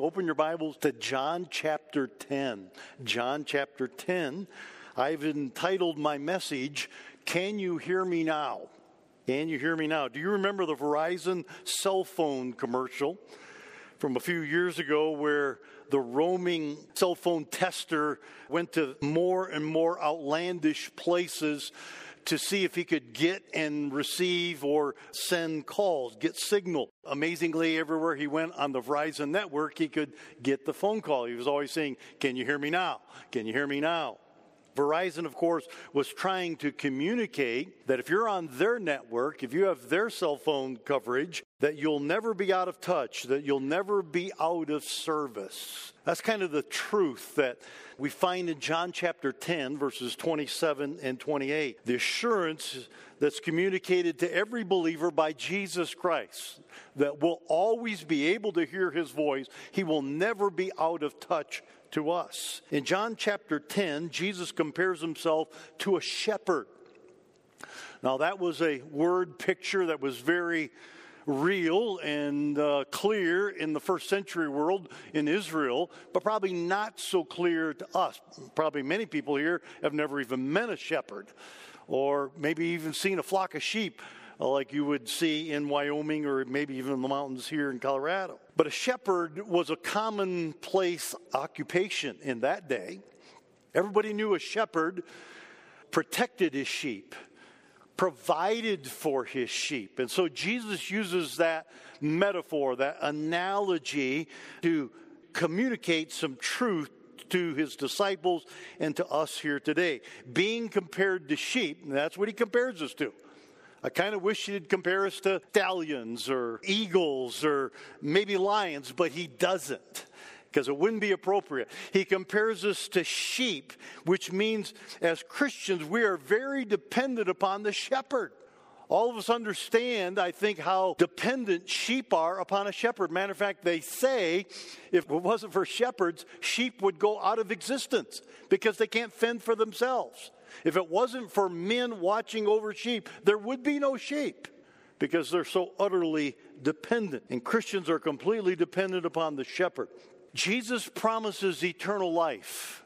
Open your Bibles to John chapter 10. John chapter 10. I've entitled my message, Can You Hear Me Now? Can you hear me now? Do you remember the Verizon cell phone commercial from a few years ago where the roaming cell phone tester went to more and more outlandish places to see if he could get and receive or send calls, get signal. Amazingly, everywhere he went on the Verizon network, he could get the phone call. He was always saying, Can you hear me now? Can you hear me now? Verizon, of course, was trying to communicate that if you're on their network, if you have their cell phone coverage, that you'll never be out of touch, that you'll never be out of service. That's kind of the truth that we find in John chapter 10, verses 27 and 28. The assurance that's communicated to every believer by Jesus Christ that we'll always be able to hear his voice. He will never be out of touch to us. In John chapter 10, Jesus compares himself to a shepherd. Now, that was a word picture that was very real and uh, clear in the first century world in Israel, but probably not so clear to us. Probably many people here have never even met a shepherd or maybe even seen a flock of sheep uh, like you would see in Wyoming or maybe even in the mountains here in Colorado. But a shepherd was a commonplace occupation in that day. Everybody knew a shepherd protected his sheep, provided for his sheep. And so Jesus uses that metaphor, that analogy to communicate some truth to his disciples and to us here today. Being compared to sheep, that's what he compares us to. I kind of wish he'd compare us to stallions or eagles or maybe lions, but he doesn't because it wouldn't be appropriate. He compares us to sheep, which means as Christians, we are very dependent upon the shepherd. All of us understand, I think, how dependent sheep are upon a shepherd. Matter of fact, they say if it wasn't for shepherds, sheep would go out of existence because they can't fend for themselves. If it wasn't for men watching over sheep, there would be no sheep because they're so utterly dependent. And Christians are completely dependent upon the shepherd. Jesus promises eternal life.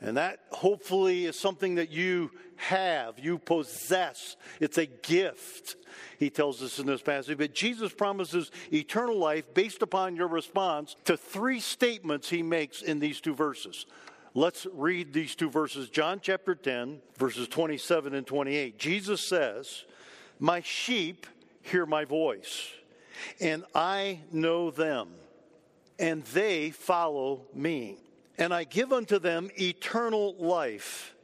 And that hopefully is something that you have, you possess. It's a gift, he tells us in this passage. But Jesus promises eternal life based upon your response to three statements he makes in these two verses. Let's read these two verses John chapter 10, verses 27 and 28. Jesus says, My sheep hear my voice, and I know them, and they follow me. And I give unto them eternal life,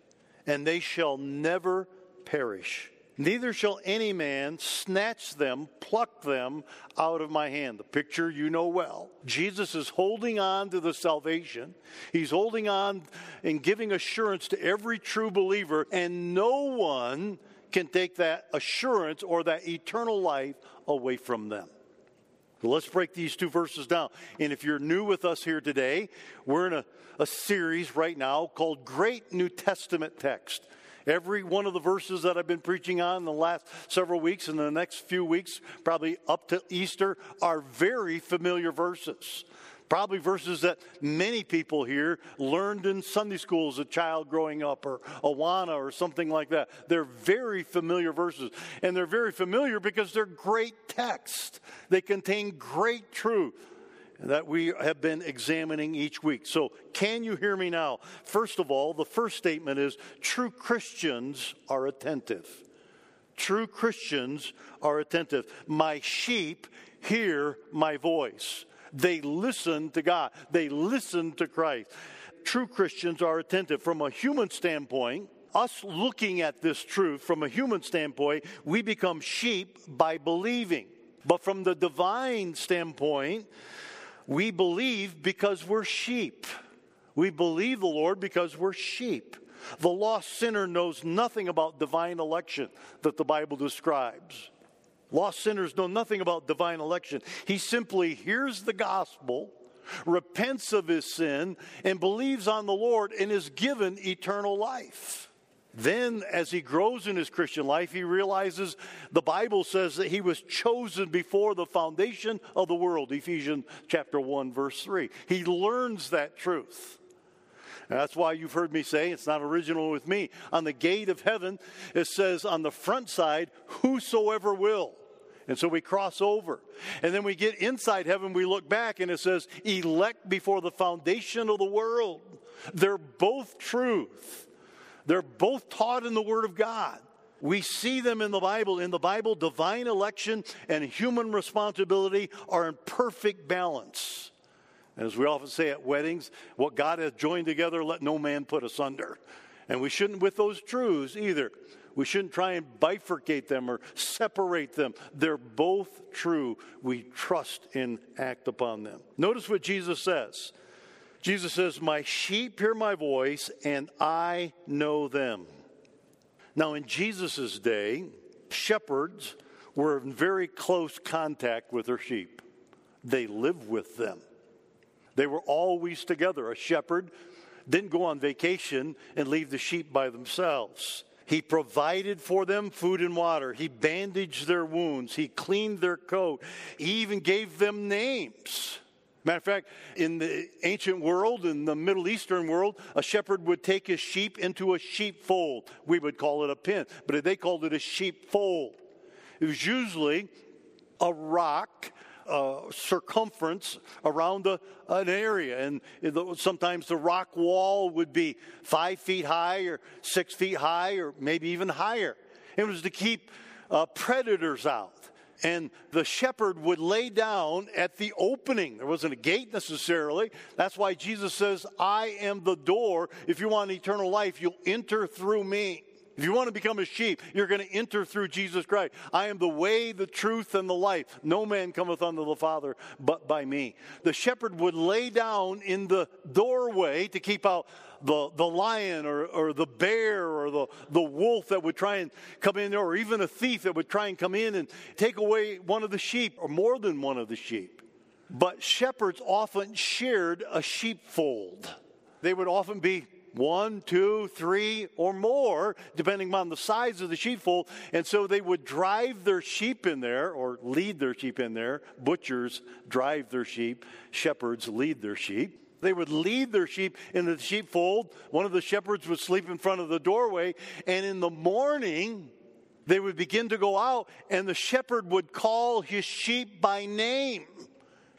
and they shall never perish Neither shall any man snatch them, pluck them out of my hand. The picture you know well. Jesus is holding on to the salvation. He's holding on and giving assurance to every true believer, and no one can take that assurance or that eternal life away from them. Let's break these two verses down. And if you're new with us here today, we're in a, a series right now called Great New Testament Text. Every one of the verses that I've been preaching on in the last several weeks and the next few weeks, probably up to Easter, are very familiar verses. Probably verses that many people here learned in Sunday school as a child growing up, or Awana, or something like that. They're very familiar verses. And they're very familiar because they're great text. They contain great truth that we have been examining each week. So, can you hear me now? First of all, the first statement is true Christians are attentive. True Christians are attentive. My sheep hear my voice. They listen to God, they listen to Christ. True Christians are attentive. From a human standpoint, us looking at this truth from a human standpoint, we become sheep by believing. But from the divine standpoint, we believe because we're sheep. We believe the Lord because we're sheep. The lost sinner knows nothing about divine election that the Bible describes. Lost sinners know nothing about divine election. He simply hears the gospel, repents of his sin, and believes on the Lord and is given eternal life. Then, as he grows in his Christian life, he realizes the Bible says that he was chosen before the foundation of the world. Ephesians chapter 1, verse 3. He learns that truth. That's why you've heard me say, it's not original with me. On the gate of heaven, it says on the front side, whosoever will. And so we cross over. And then we get inside heaven, we look back, and it says, elect before the foundation of the world. They're both truth. They're both taught in the Word of God. We see them in the Bible. In the Bible, divine election and human responsibility are in perfect balance. As we often say at weddings, what God has joined together, let no man put asunder. And we shouldn't, with those truths either, we shouldn't try and bifurcate them or separate them. They're both true. We trust and act upon them. Notice what Jesus says Jesus says, My sheep hear my voice, and I know them. Now, in Jesus' day, shepherds were in very close contact with their sheep, they lived with them. They were always together. A shepherd didn't go on vacation and leave the sheep by themselves. He provided for them food and water. He bandaged their wounds. He cleaned their coat. He even gave them names. Matter of fact, in the ancient world, in the Middle Eastern world, a shepherd would take his sheep into a sheepfold. We would call it a pen, but they called it a sheepfold. It was usually a rock uh, circumference around a, an area. And sometimes the rock wall would be five feet high or six feet high or maybe even higher. It was to keep uh, predators out and the shepherd would lay down at the opening. There wasn't a gate necessarily. That's why Jesus says, I am the door. If you want eternal life, you'll enter through me. If you want to become a sheep, you're going to enter through Jesus Christ. I am the way, the truth, and the life. No man cometh unto the Father but by me. The shepherd would lay down in the doorway to keep out the, the lion or, or the bear or the, the wolf that would try and come in there, or even a thief that would try and come in and take away one of the sheep or more than one of the sheep. But shepherds often shared a sheepfold. They would often be one, two, three, or more, depending on the size of the sheepfold. And so they would drive their sheep in there, or lead their sheep in there. Butchers drive their sheep, shepherds lead their sheep. They would lead their sheep into the sheepfold. One of the shepherds would sleep in front of the doorway, and in the morning, they would begin to go out, and the shepherd would call his sheep by name.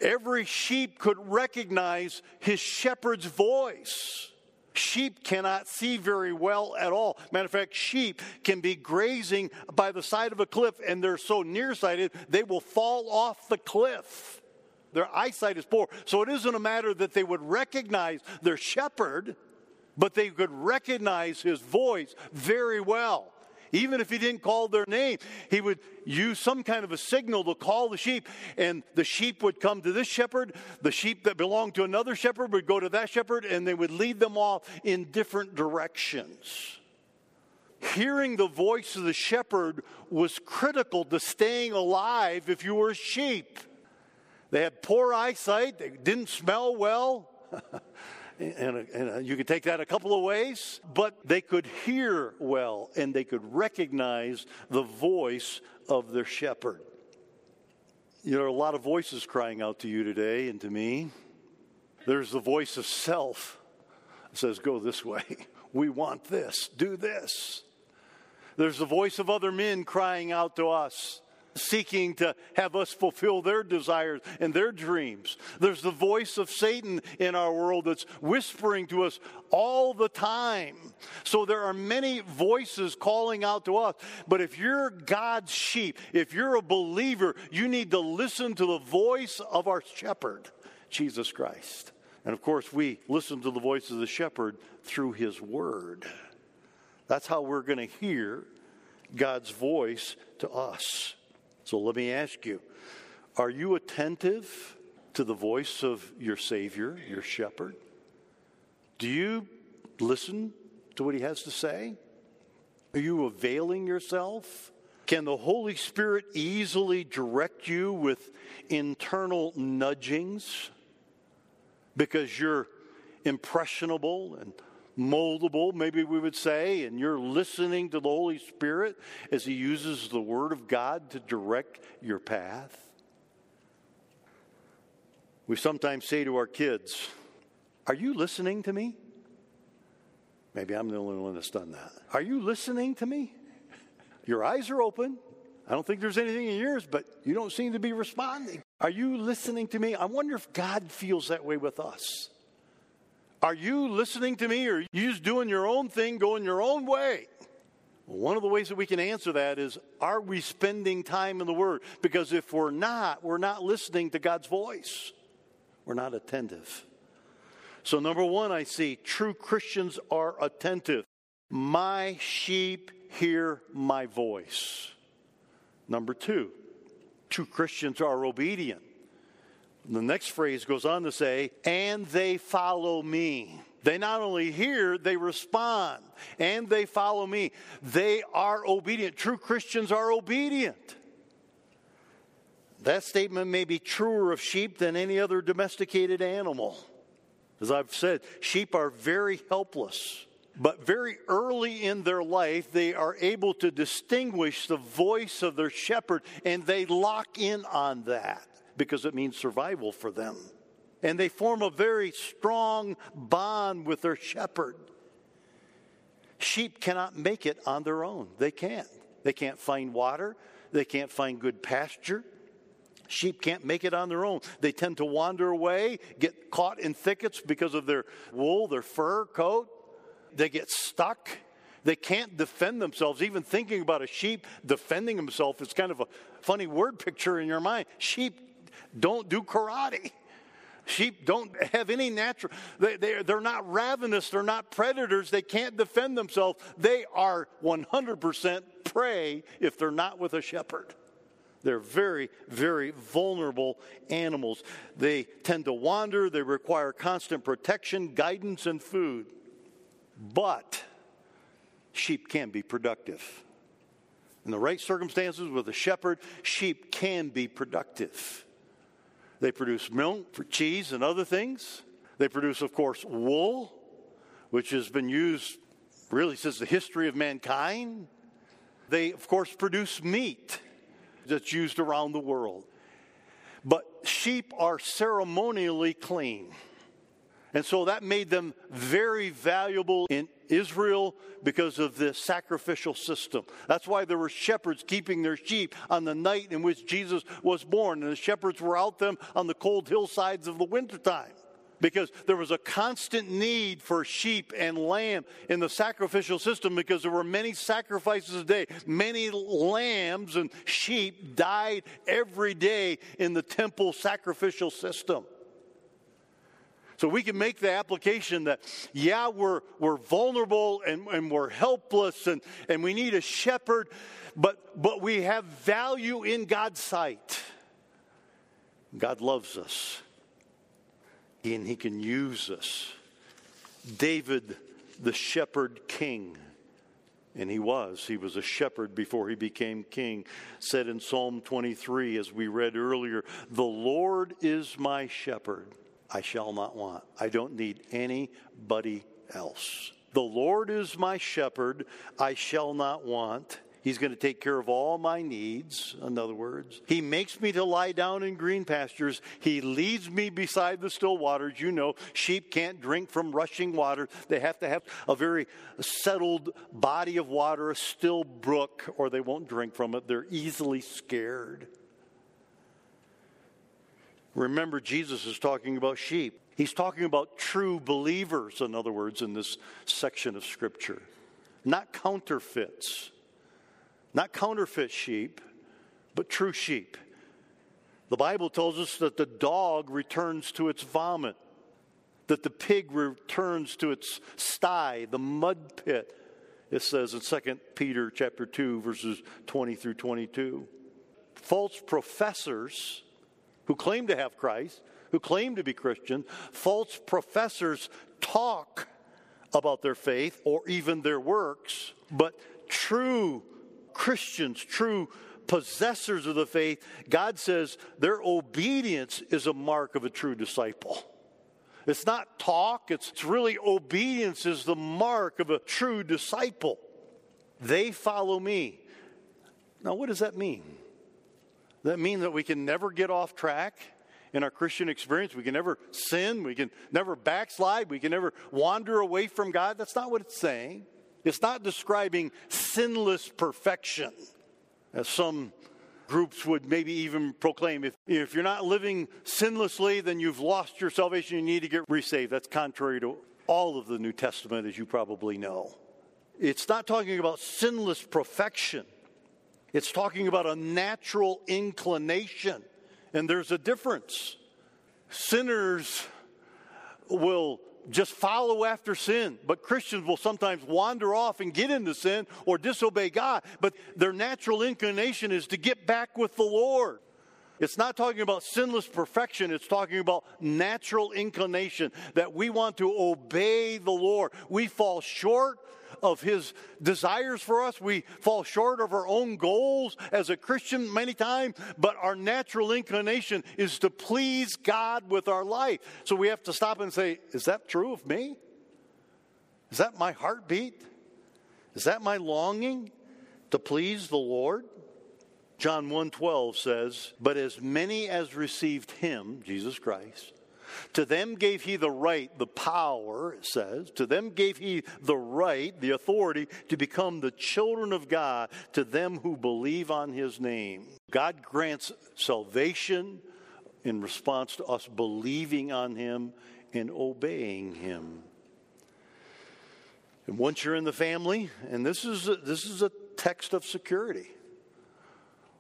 Every sheep could recognize his shepherd's voice. Sheep cannot see very well at all. Matter of fact, sheep can be grazing by the side of a cliff and they're so nearsighted they will fall off the cliff. Their eyesight is poor. So it isn't a matter that they would recognize their shepherd, but they could recognize his voice very well. Even if he didn't call their name, he would use some kind of a signal to call the sheep, and the sheep would come to this shepherd. The sheep that belonged to another shepherd would go to that shepherd, and they would lead them off in different directions. Hearing the voice of the shepherd was critical to staying alive if you were a sheep. They had poor eyesight, they didn't smell well. and, and uh, you could take that a couple of ways, but they could hear well and they could recognize the voice of their shepherd. You know, there are a lot of voices crying out to you today and to me. There's the voice of self that says, Go this way. We want this. Do this. There's the voice of other men crying out to us seeking to have us fulfill their desires and their dreams. There's the voice of Satan in our world that's whispering to us all the time. So there are many voices calling out to us. But if you're God's sheep, if you're a believer, you need to listen to the voice of our shepherd, Jesus Christ. And of course, we listen to the voice of the shepherd through his word. That's how we're going to hear God's voice to us. So let me ask you are you attentive to the voice of your Savior, your shepherd? Do you listen to what he has to say? Are you availing yourself? Can the Holy Spirit easily direct you with internal nudgings because you're impressionable and moldable, maybe we would say, and you're listening to the Holy Spirit as He uses the Word of God to direct your path. We sometimes say to our kids, Are you listening to me? Maybe I'm the only one that's done that. Are you listening to me? Your eyes are open. I don't think there's anything in yours, but you don't seem to be responding. Are you listening to me? I wonder if God feels that way with us. Are you listening to me or are you just doing your own thing, going your own way? One of the ways that we can answer that is are we spending time in the Word? Because if we're not, we're not listening to God's voice, we're not attentive. So, number one, I see true Christians are attentive. My sheep hear my voice. Number two, true Christians are obedient. The next phrase goes on to say, and they follow me. They not only hear, they respond, and they follow me. They are obedient. True Christians are obedient. That statement may be truer of sheep than any other domesticated animal. As I've said, sheep are very helpless. But very early in their life, they are able to distinguish the voice of their shepherd, and they lock in on that because it means survival for them. And they form a very strong bond with their shepherd. Sheep cannot make it on their own. They can't. They can't find water, they can't find good pasture. Sheep can't make it on their own. They tend to wander away, get caught in thickets because of their wool, their fur coat. They get stuck. They can't defend themselves. Even thinking about a sheep defending himself is kind of a funny word picture in your mind. Sheep don't do karate. Sheep don't have any natural, they, they, they're not ravenous, they're not predators, they can't defend themselves. They are 100% prey if they're not with a shepherd. They're very, very vulnerable animals. They tend to wander, they require constant protection, guidance, and food. But sheep can be productive. In the right circumstances with a shepherd, sheep can be productive. They produce milk for cheese and other things. They produce, of course, wool, which has been used really since the history of mankind. They, of course, produce meat that's used around the world. But sheep are ceremonially clean. And so that made them very valuable in Israel because of the sacrificial system. That's why there were shepherds keeping their sheep on the night in which Jesus was born. And the shepherds were out them on the cold hillsides of the wintertime because there was a constant need for sheep and lamb in the sacrificial system because there were many sacrifices a day. Many lambs and sheep died every day in the temple sacrificial system. So we can make the application that, yeah, we're, we're vulnerable and, and we're helpless and, and we need a shepherd, but, but we have value in God's sight. God loves us and he can use us. David, the shepherd king, and he was. He was a shepherd before he became king. Said in Psalm 23, as we read earlier, The Lord is my shepherd. I shall not want. I don't need anybody else. The Lord is my shepherd. I shall not want. He's going to take care of all my needs, in other words. He makes me to lie down in green pastures. He leads me beside the still waters. You know, sheep can't drink from rushing water. They have to have a very settled body of water, a still brook, or they won't drink from it. They're easily scared. Remember, Jesus is talking about sheep. He's talking about true believers, in other words, in this section of Scripture, not counterfeits, not counterfeit sheep, but true sheep. The Bible tells us that the dog returns to its vomit, that the pig returns to its sty, the mud pit. It says in 2 Peter chapter 2 verses 20 through 22. False professors who claim to have Christ, who claim to be Christian, false professors talk about their faith or even their works, but true Christians, true possessors of the faith, God says their obedience is a mark of a true disciple. It's not talk, it's, really obedience is the mark of a true disciple. They follow me. Now, what does that mean? That mean that we can never get off track in our Christian experience? We can never sin, we can never backslide, we can never wander away from God? That's not what it's saying. It's not describing sinless perfection, as some groups would maybe even proclaim. If, if you're not living sinlessly, then you've lost your salvation. You need to get resaved. That's contrary to all of the New Testament, as you probably know. It's not talking about sinless perfection, it's talking about a natural inclination. And there's a difference. Sinners will just follow after sin. But Christians will sometimes wander off and get into sin or disobey God. But their natural inclination is to get back with the Lord. It's not talking about sinless perfection, it's talking about natural inclination that we want to obey the Lord. We fall short of his desires for us. We fall short of our own goals as a Christian many times, but our natural inclination is to please God with our life. So we have to stop and say, Is that true of me? Is that my heartbeat? Is that my longing to please the Lord? John 1:12 says, "But as many as received him, Jesus Christ, to them gave he the right, the power, it says. To them gave he the right, the authority to become the children of God to them who believe on his name. God grants salvation in response to us believing on him and obeying him. And once you're in the family, and this is a, this is a text of security.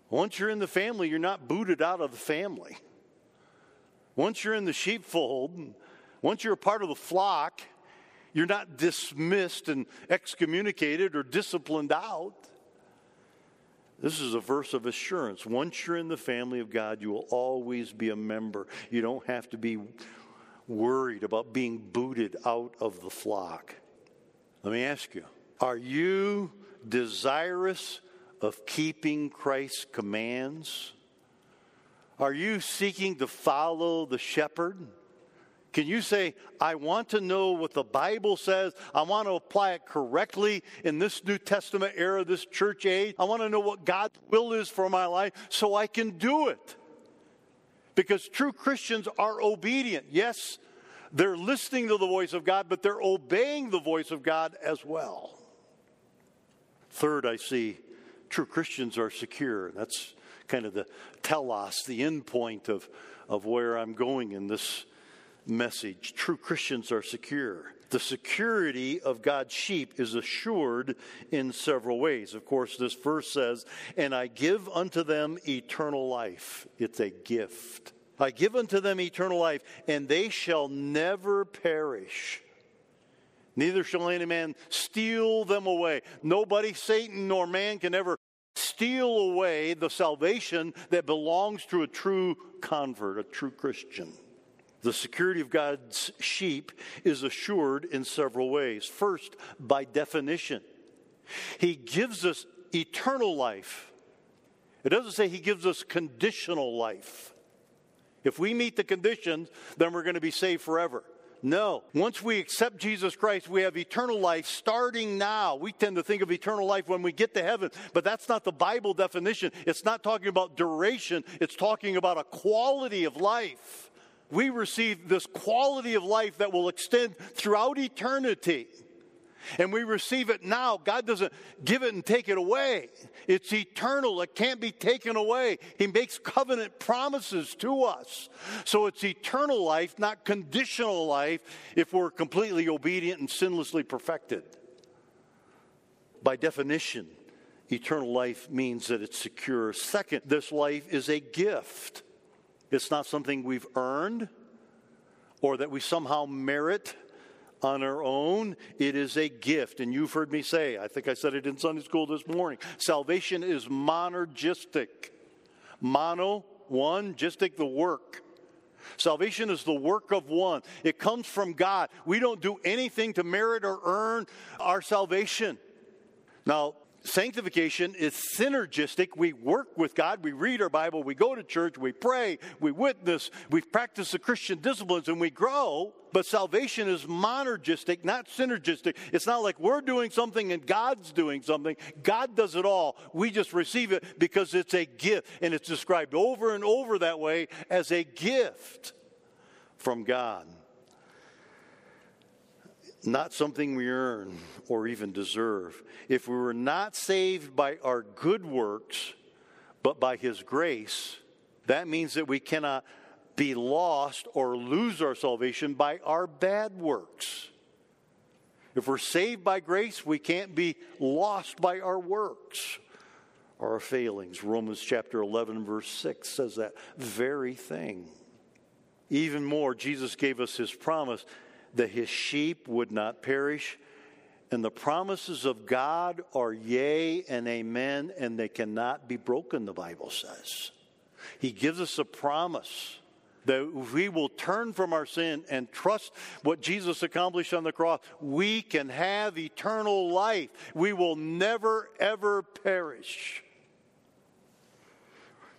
Once you're in the family, you're not booted out of the family. Once you're in the sheepfold, once you're a part of the flock, you're not dismissed and excommunicated or disciplined out. This is a verse of assurance. Once you're in the family of God, you will always be a member. You don't have to be worried about being booted out of the flock. Let me ask you are you desirous of keeping Christ's commands? Are you seeking to follow the shepherd? Can you say, I want to know what the Bible says? I want to apply it correctly in this New Testament era, this church age. I want to know what God's will is for my life so I can do it. Because true Christians are obedient. Yes, they're listening to the voice of God, but they're obeying the voice of God as well. Third, I see true Christians are secure. That's kind of the telos, the end point of, of where I'm going in this message. True Christians are secure. The security of God's sheep is assured in several ways. Of course, this verse says, And I give unto them eternal life. It's a gift. I give unto them eternal life, and they shall never perish. Neither shall any man steal them away. Nobody, Satan nor man, can ever steal away the salvation that belongs to a true convert, a true Christian. The security of God's sheep is assured in several ways. First, by definition, He gives us eternal life. It doesn't say He gives us conditional life. If we meet the conditions, then we're going to be saved forever. No. Once we accept Jesus Christ, we have eternal life starting now. We tend to think of eternal life when we get to heaven, but that's not the Bible definition. It's not talking about duration, it's talking about a quality of life. We receive this quality of life that will extend throughout eternity and we receive it now. God doesn't give it and take it away. It's eternal. It can't be taken away. He makes covenant promises to us. So it's eternal life, not conditional life, if we're completely obedient and sinlessly perfected. By definition, eternal life means that it's secure. Second, this life is a gift. It's not something we've earned or that we somehow merit on our own. It is a gift. And you've heard me say, I think I said it in Sunday school this morning salvation is monergistic. Mono, one, gistic, the work. Salvation is the work of one. It comes from God. We don't do anything to merit or earn our salvation. Now, Sanctification is synergistic. We work with God, we read our Bible, we go to church, we pray, we witness, we practice the Christian disciplines, and we grow. But salvation is monergistic, not synergistic. It's not like we're doing something and God's doing something. God does it all. We just receive it because it's a gift. And it's described over and over that way as a gift from God not something we earn or even deserve. If we were not saved by our good works, but by His grace, that means that we cannot be lost or lose our salvation by our bad works. If we're saved by grace, we can't be lost by our works or our failings. Romans chapter 11, verse 6 says that very thing. Even more, Jesus gave us his promise that his sheep would not perish. And the promises of God are yea and amen, and they cannot be broken, the Bible says. He gives us a promise that we will turn from our sin and trust what Jesus accomplished on the cross, we can have eternal life. We will never, ever perish.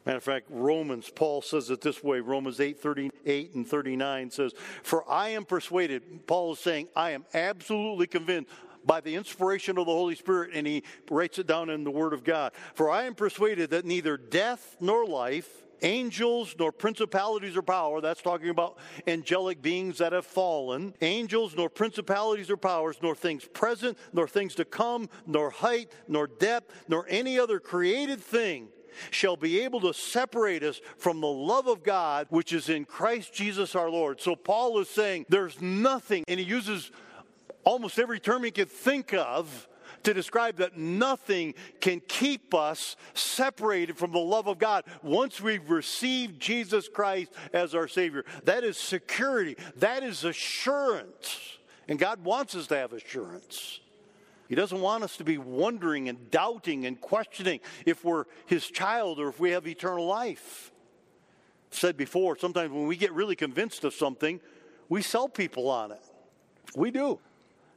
Matter of fact, Romans, Paul says it this way Romans 8 38 and 39 says, For I am persuaded, Paul is saying, I am absolutely convinced by the inspiration of the Holy Spirit, and he writes it down in the Word of God. For I am persuaded that neither death nor life, angels nor principalities or power, that's talking about angelic beings that have fallen, angels nor principalities or powers, nor things present, nor things to come, nor height, nor depth, nor any other created thing shall be able to separate us from the love of God which is in Christ Jesus our Lord. So Paul is saying there's nothing, and he uses almost every term he could think of to describe that nothing can keep us separated from the love of God once we've received Jesus Christ as our Savior. That is security, that is assurance. And God wants us to have assurance. He doesn't want us to be wondering and doubting and questioning if we're his child or if we have eternal life. I've said before, sometimes when we get really convinced of something, we sell people on it. We do.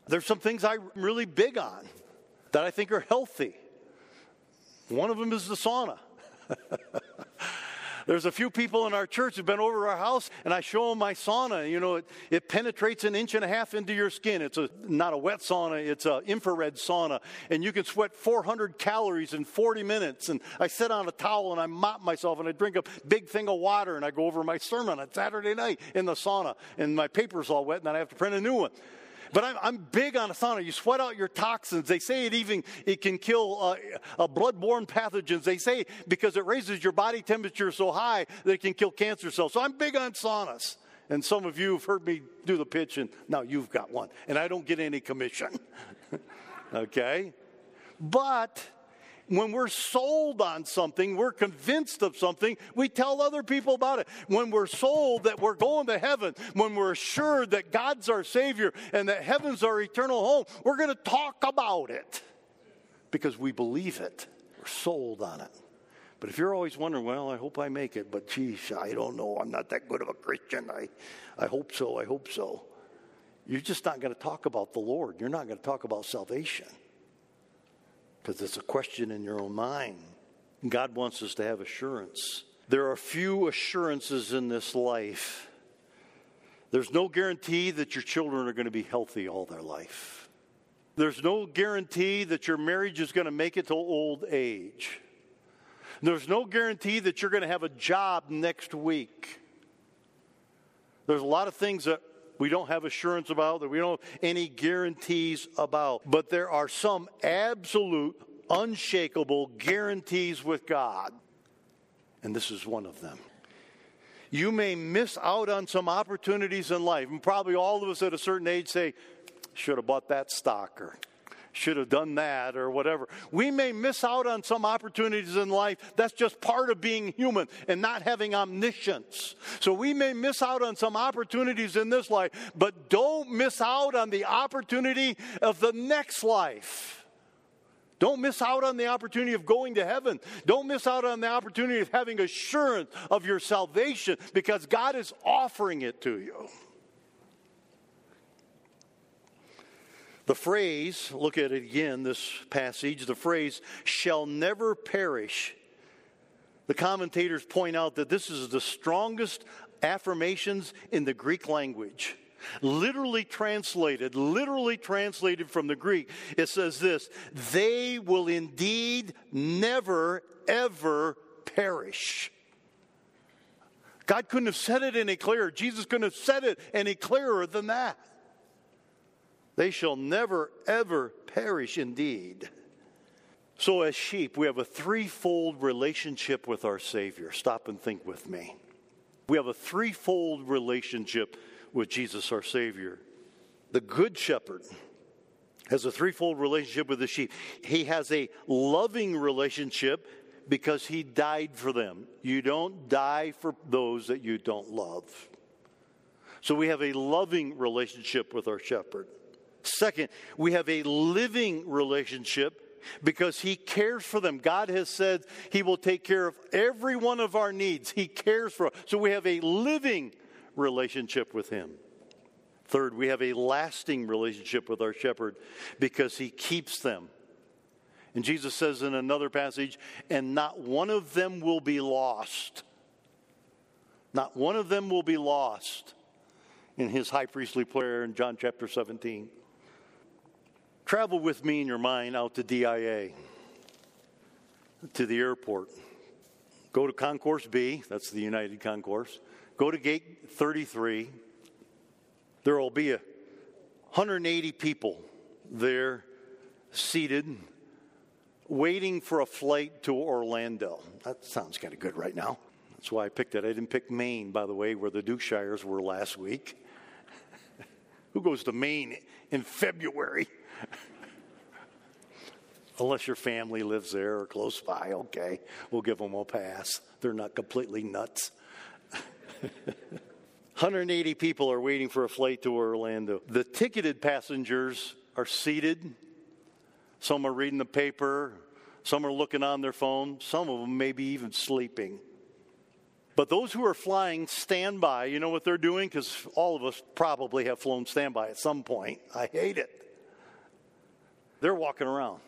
There's some things I'm really big on that I think are healthy. One of them is the sauna. There's a few people in our church who've been over our house, and I show them my sauna. You know, it, it penetrates an inch and a half into your skin. It's a not a wet sauna; it's an infrared sauna, and you can sweat 400 calories in 40 minutes. And I sit on a towel and I mop myself, and I drink a big thing of water, and I go over my sermon on Saturday night in the sauna, and my paper's all wet, and I have to print a new one. But I'm, I'm, big on sauna. You sweat out your toxins. They say it even it can kill uh, uh, bloodborne pathogens. They say because it raises your body temperature so high that it can kill cancer cells. So I'm big on saunas. And some of you have heard me do the pitch, and now you've got one. And I don't get any commission. okay? But when we're sold on something, we're convinced of something, we tell other people about it. When we're sold that we're going to heaven, when we're assured that God's our Savior and that heaven's our eternal home, we're going to talk about it because we believe it. We're sold on it. But if you're always wondering, well, I hope I make it, but geez, I don't know. I'm not that good of a Christian. I, I hope so. I hope so. You're just not going to talk about the Lord. You're not going to talk about salvation because it's a question in your own mind. God wants us to have assurance. There are few assurances in this life. There's no guarantee that your children are going to be healthy all their life. There's no guarantee that your marriage is going to make it to old age. There's no guarantee that you're going to have a job next week. There's a lot of things that we don't have assurance about, that we don't have any guarantees about. But there are some absolute, unshakable guarantees with God. And this is one of them. You may miss out on some opportunities in life. And probably all of us at a certain age say, should have bought that stock or should have done that or whatever. We may miss out on some opportunities in life. That's just part of being human and not having omniscience. So we may miss out on some opportunities in this life, but don't miss out on the opportunity of the next life. Don't miss out on the opportunity of going to heaven. Don't miss out on the opportunity of having assurance of your salvation because God is offering it to you. The phrase, look at it again, this passage, the phrase, shall never perish. The commentators point out that this is the strongest affirmations in the Greek language. Literally translated, literally translated from the Greek, it says this they will indeed never, ever perish. God couldn't have said it any clearer. Jesus couldn't have said it any clearer than that. They shall never, ever perish indeed. So, as sheep, we have a threefold relationship with our Savior. Stop and think with me. We have a threefold relationship with Jesus, our Savior. The Good Shepherd has a threefold relationship with the sheep. He has a loving relationship because he died for them. You don't die for those that you don't love. So we have a loving relationship with our shepherd. Second, we have a living relationship because he cares for them. God has said he will take care of every one of our needs. He cares for us. So we have a living relationship with him. Third, we have a lasting relationship with our shepherd because he keeps them. And Jesus says in another passage, and not one of them will be lost. Not one of them will be lost in his high priestly prayer in John chapter 17. Travel with me in your mind out to DIA, to the airport. Go to Concourse B, that's the United Concourse. Go to gate 33. There will be a 180 people there seated waiting for a flight to Orlando. That sounds kind of good right now. That's why I picked it. I didn't pick Maine, by the way, where the Dukeshires were last week. Who goes to Maine in February? Unless your family lives there or close by, okay, we'll give them a pass. They're not completely nuts. 180 people are waiting for a flight to Orlando. The ticketed passengers are seated. Some are reading the paper. Some are looking on their phone. Some of them maybe even sleeping. But those who are flying standby, you know what they're doing? Because all of us probably have flown standby at some point. I hate it. They're walking around.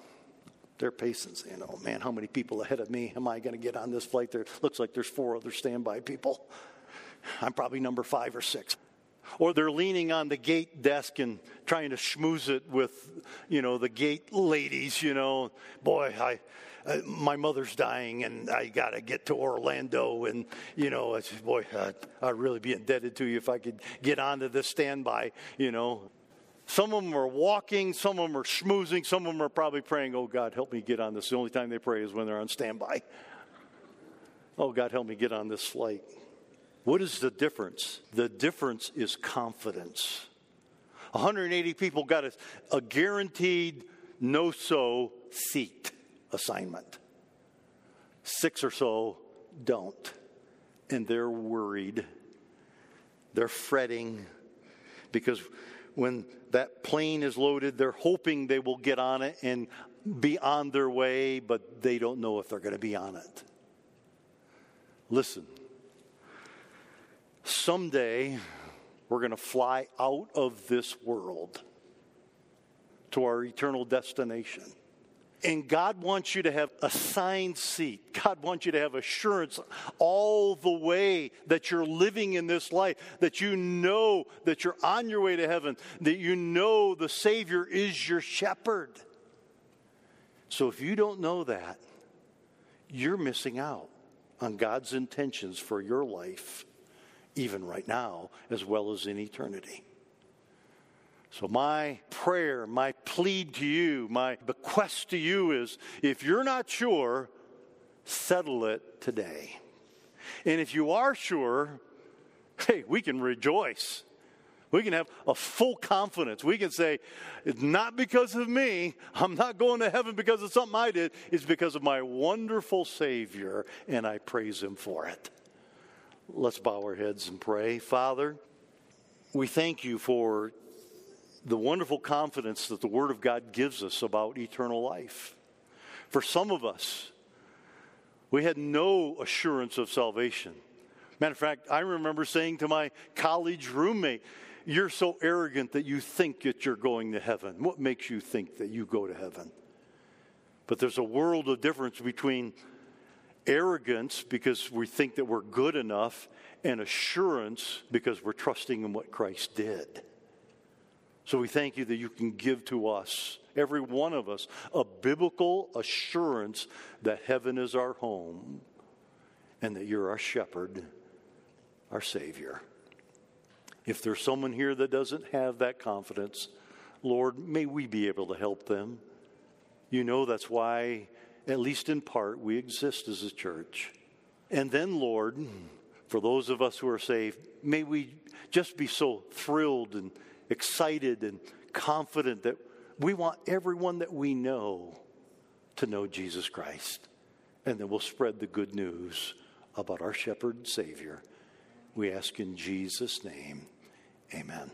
They're pacing, saying, oh man, how many people ahead of me am I going to get on this flight? There looks like there's four other standby people. I'm probably number five or six. Or they're leaning on the gate desk and trying to schmooze it with, you know, the gate ladies, you know. Boy, I, uh, my mother's dying and I got to get to Orlando. And, you know, I said, boy, uh, I'd really be indebted to you if I could get onto this standby, you know. Some of them are walking, some of them are schmoozing, some of them are probably praying, oh, God, help me get on this. The only time they pray is when they're on standby. Oh, God, help me get on this flight. What is the difference? The difference is confidence. 180 people got a, a guaranteed no so seat assignment. Six or so don't. And they're worried. They're fretting because when that plane is loaded, they're hoping they will get on it and be on their way, but they don't know if they're going to be on it. Listen, someday we're going to fly out of this world to our eternal destination. And God wants you to have a signed seat. God wants you to have assurance all the way that you're living in this life, that you know that you're on your way to heaven, that you know the Savior is your shepherd. So if you don't know that, you're missing out on God's intentions for your life, even right now, as well as in eternity. So, my prayer, my plead to you, my bequest to you is if you're not sure, settle it today. And if you are sure, hey, we can rejoice. We can have a full confidence. We can say, it's not because of me. I'm not going to heaven because of something I did. It's because of my wonderful Savior, and I praise Him for it. Let's bow our heads and pray. Father, we thank you for the wonderful confidence that the Word of God gives us about eternal life. For some of us, we had no assurance of salvation. Matter of fact, I remember saying to my college roommate, you're so arrogant that you think that you're going to heaven. What makes you think that you go to heaven? But there's a world of difference between arrogance because we think that we're good enough and assurance because we're trusting in what Christ did. So we thank you that you can give to us, every one of us, a biblical assurance that heaven is our home and that you're our shepherd, our Savior. If there's someone here that doesn't have that confidence, Lord, may we be able to help them. You know that's why, at least in part, we exist as a church. And then, Lord, for those of us who are saved, may we just be so thrilled and excited and confident that we want everyone that we know to know Jesus Christ. And then we'll spread the good news about our shepherd Savior. We ask in Jesus' name, amen.